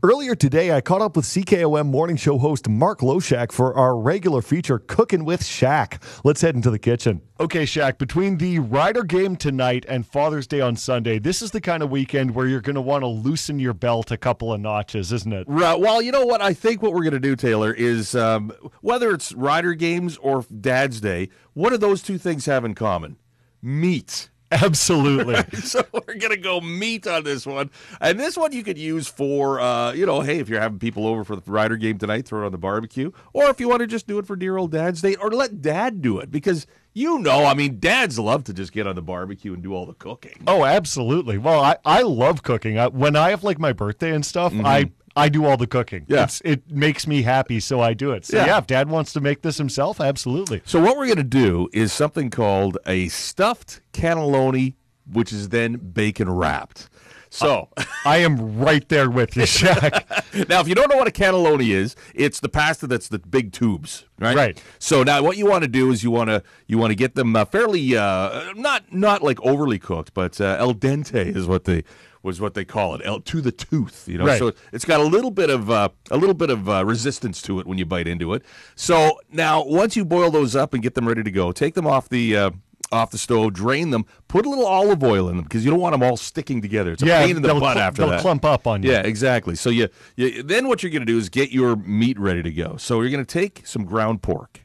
Earlier today, I caught up with CKOM morning show host Mark Loshak for our regular feature, Cooking with Shack. Let's head into the kitchen. Okay, Shack, between the Rider game tonight and Father's Day on Sunday, this is the kind of weekend where you're going to want to loosen your belt a couple of notches, isn't it? Right. Well, you know what? I think what we're going to do, Taylor, is um, whether it's Rider games or Dad's Day, what do those two things have in common? Meat. Absolutely. so we're gonna go meat on this one, and this one you could use for, uh, you know, hey, if you're having people over for the Rider game tonight, throw it on the barbecue, or if you want to just do it for dear old Dad's Day, or let Dad do it because you know, I mean, dads love to just get on the barbecue and do all the cooking. Oh, absolutely. Well, I, I love cooking. I, when I have like my birthday and stuff, mm-hmm. I I do all the cooking. Yeah. It's, it makes me happy, so I do it. So, yeah. yeah, if dad wants to make this himself, absolutely. So, what we're going to do is something called a stuffed cannelloni, which is then bacon wrapped. So I am right there with you, Shack. now, if you don't know what a cannelloni is, it's the pasta that's the big tubes, right? Right. So now, what you want to do is you want to you want to get them uh, fairly uh, not not like overly cooked, but uh, al dente is what they was what they call it, el, to the tooth. You know, right. so it's got a little bit of uh, a little bit of uh, resistance to it when you bite into it. So now, once you boil those up and get them ready to go, take them off the uh, off the stove, drain them, put a little olive oil in them because you don't want them all sticking together. It's a yeah, pain in the butt cl- after they'll that. clump up on you. Yeah, exactly. So you, you then what you're going to do is get your meat ready to go. So you're going to take some ground pork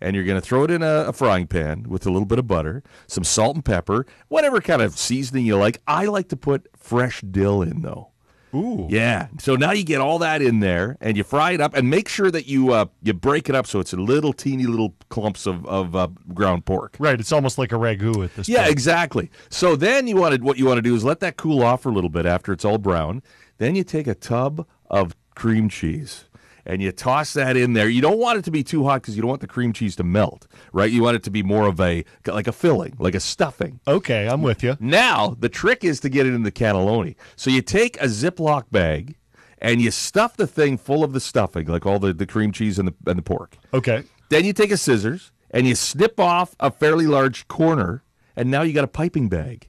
and you're going to throw it in a, a, frying pan with a little bit of butter, some salt and pepper, whatever kind of seasoning you like. I like to put fresh dill in though. Ooh. Yeah. So now you get all that in there and you fry it up and make sure that you uh, you break it up so it's a little teeny little clumps of, of uh, ground pork. Right. It's almost like a ragu at this yeah, point. exactly. So then you wanted what you want to do is let that cool off for a little bit after it's all brown. Then you take a tub of cream cheese and you toss that in there. You don't want it to be too hot because you don't want the cream cheese to melt, right? You want it to be more of a like a filling, like a stuffing. Okay, I'm with you. Now the trick is to get it in the cannelloni. So you take a Ziploc bag and you stuff the thing full of the stuffing, like all the, the cream cheese and the and the pork. Okay. Then you take a scissors and you snip off a fairly large corner, and now you got a piping bag.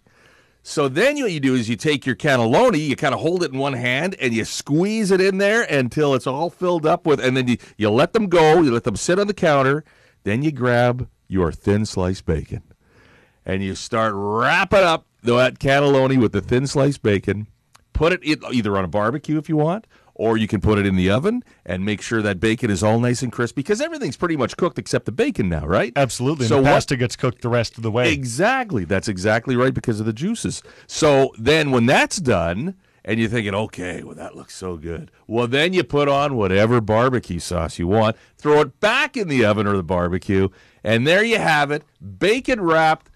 So then what you do is you take your cannelloni, you kind of hold it in one hand and you squeeze it in there until it's all filled up with, and then you, you let them go, you let them sit on the counter. Then you grab your thin sliced bacon and you start wrapping up that cannelloni with the thin sliced bacon. Put it either on a barbecue if you want, or you can put it in the oven and make sure that bacon is all nice and crispy because everything's pretty much cooked except the bacon now, right? Absolutely. So the pasta what, gets cooked the rest of the way. Exactly. That's exactly right because of the juices. So then when that's done and you're thinking, okay, well that looks so good. Well, then you put on whatever barbecue sauce you want, throw it back in the oven or the barbecue, and there you have it, bacon wrapped,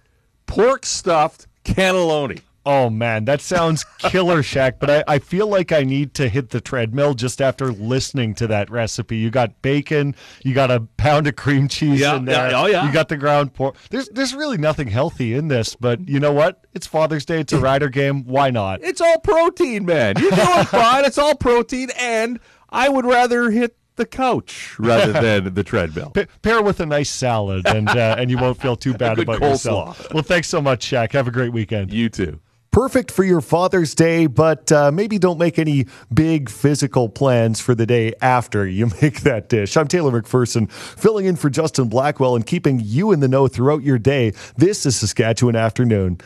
pork stuffed cannelloni. Oh man, that sounds killer, Shack. But I, I feel like I need to hit the treadmill just after listening to that recipe. You got bacon, you got a pound of cream cheese yeah, in there. Yeah, oh yeah. You got the ground pork. There's there's really nothing healthy in this, but you know what? It's Father's Day. It's a rider game. Why not? It's all protein, man. You're doing fine. It's all protein, and I would rather hit the couch rather than the treadmill. Pa- pair with a nice salad, and uh, and you won't feel too bad about coleslaw. yourself. Well, thanks so much, Shack. Have a great weekend. You too perfect for your Father's Day, but uh, maybe don't make any big physical plans for the day after you make that dish. I'm Taylor McPherson, filling in for Justin Blackwell and keeping you in the know throughout your day. This is Saskatchewan Afternoon.